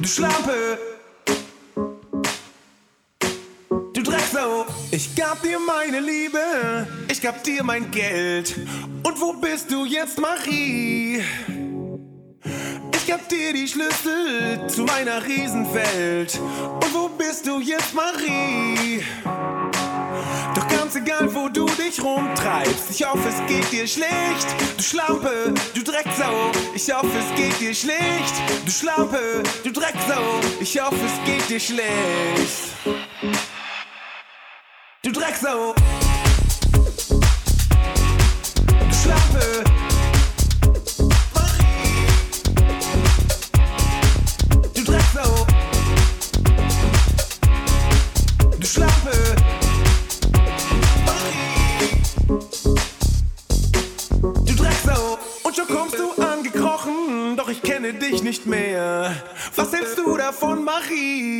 du Schlampe. Du Drecksau, ich gab dir meine Liebe, ich gab dir mein Geld. Und wo bist du jetzt, Marie? Ich gab dir die Schlüssel zu meiner Riesenwelt. Und wo bist du jetzt, Marie? Doch ganz egal, wo du dich rumtreibst, ich hoffe, es geht dir schlecht. Du Schlampe, du Drecksau, ich hoffe, es geht dir schlecht. Du Schlampe, du Drecksau, ich hoffe, es geht dir schlecht. Du Drecksau. Marie?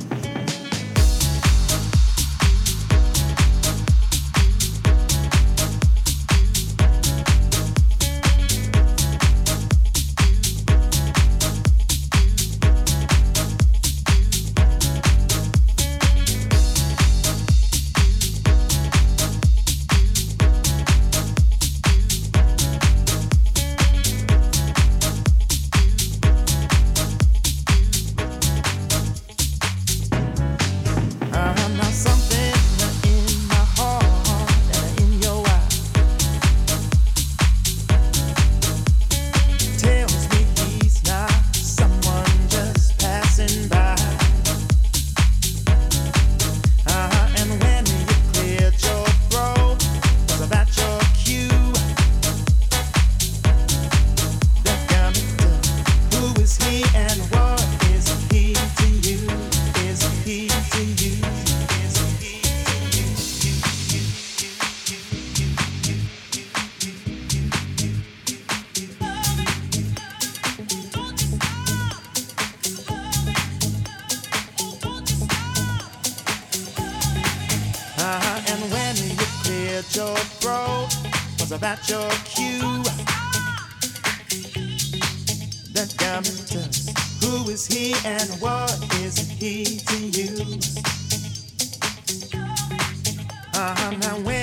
I went.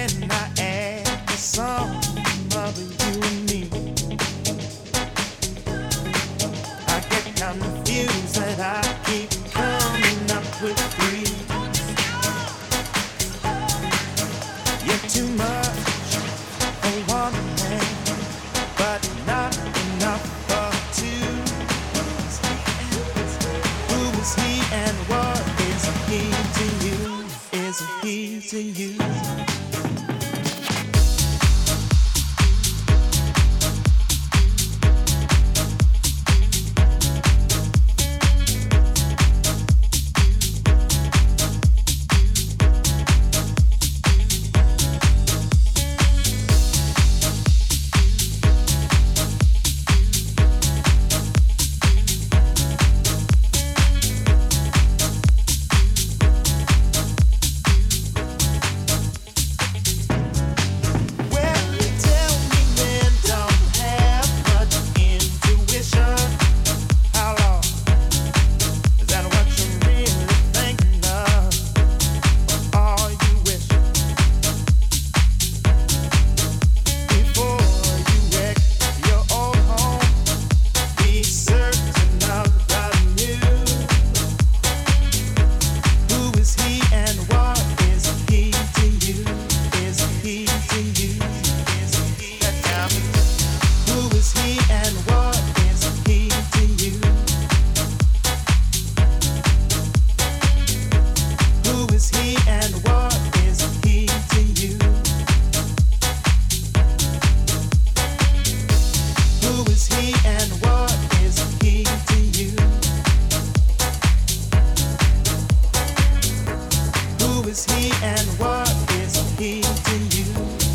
is he and what is he to you?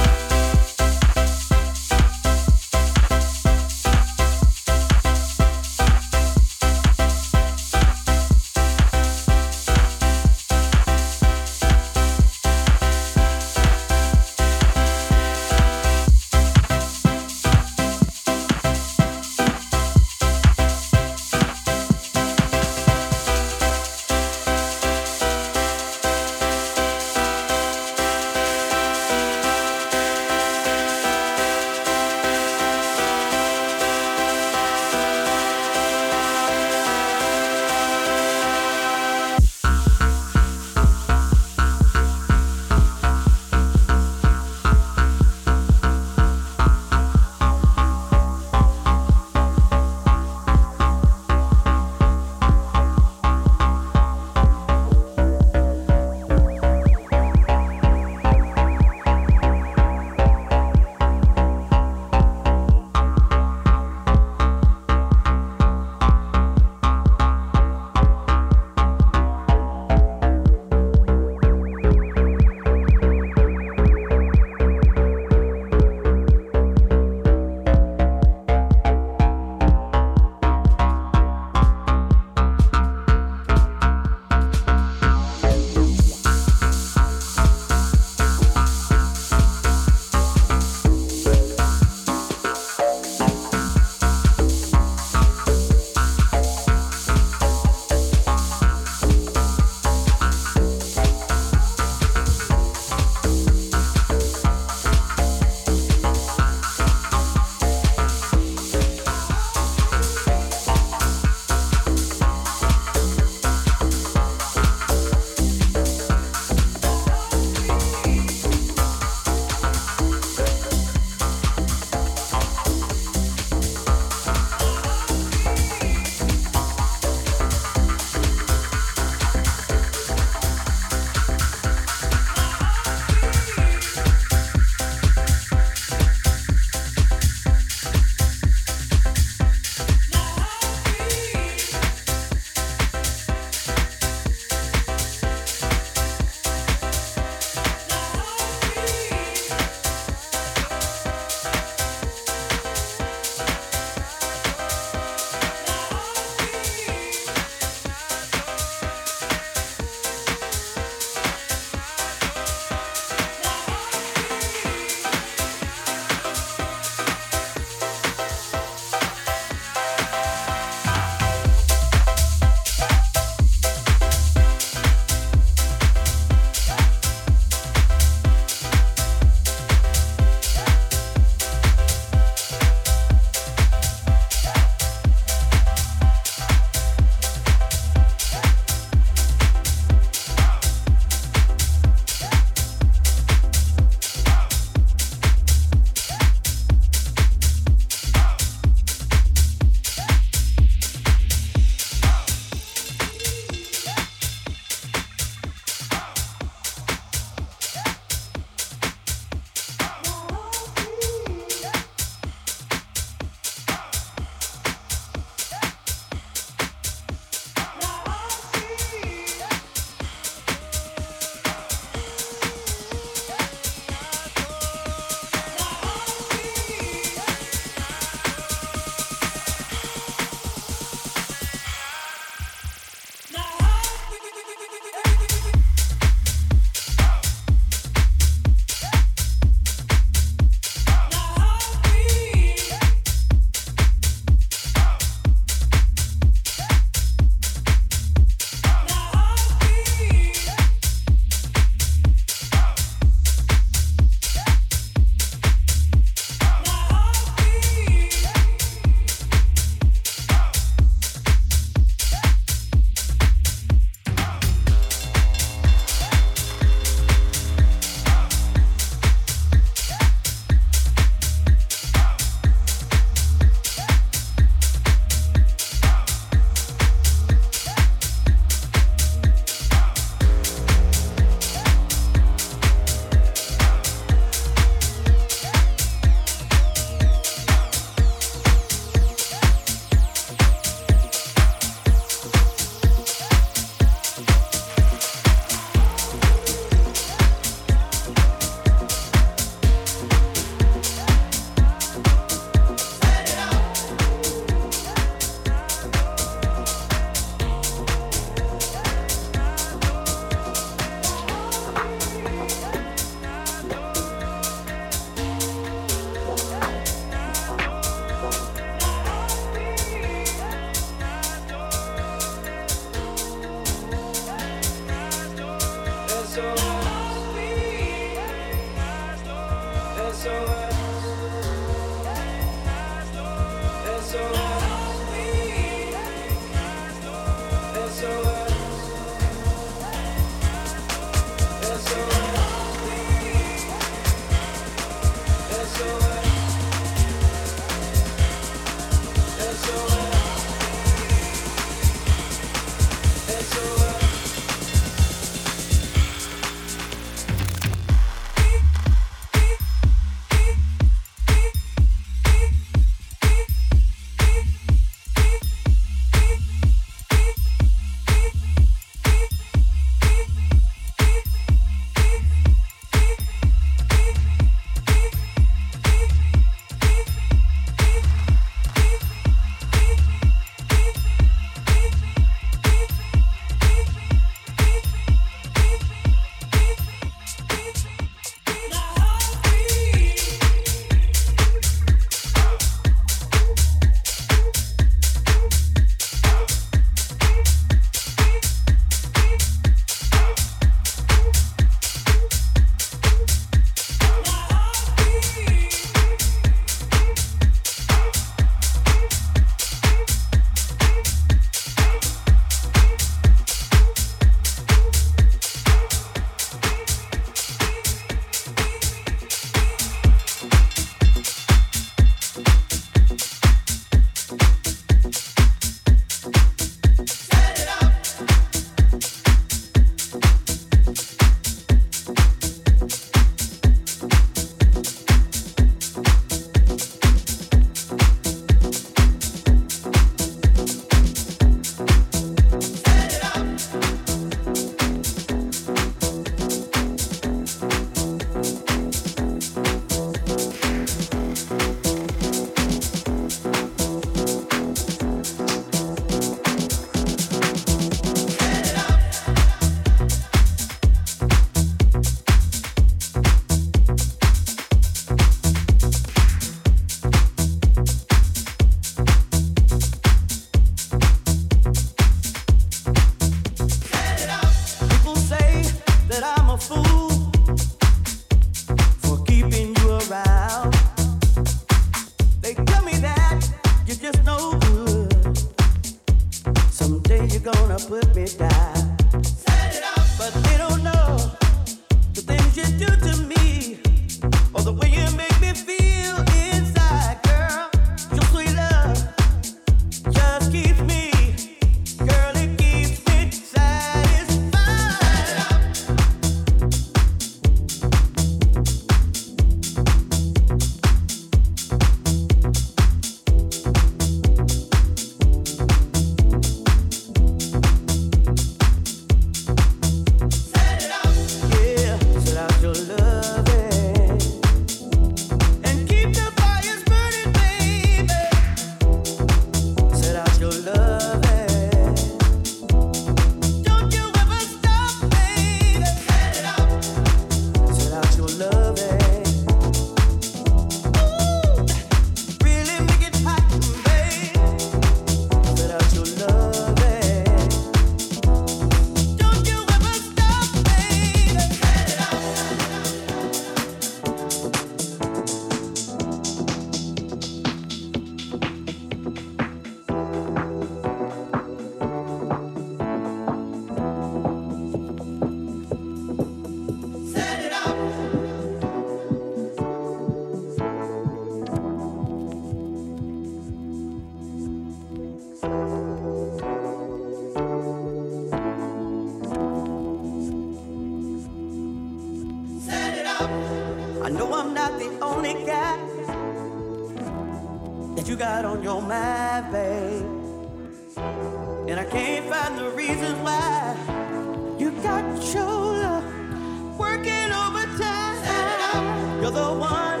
reason why you got your love working overtime. You're the one,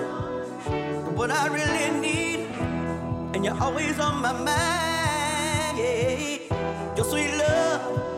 what I really need, and you're always on my mind. Yeah. Your sweet love.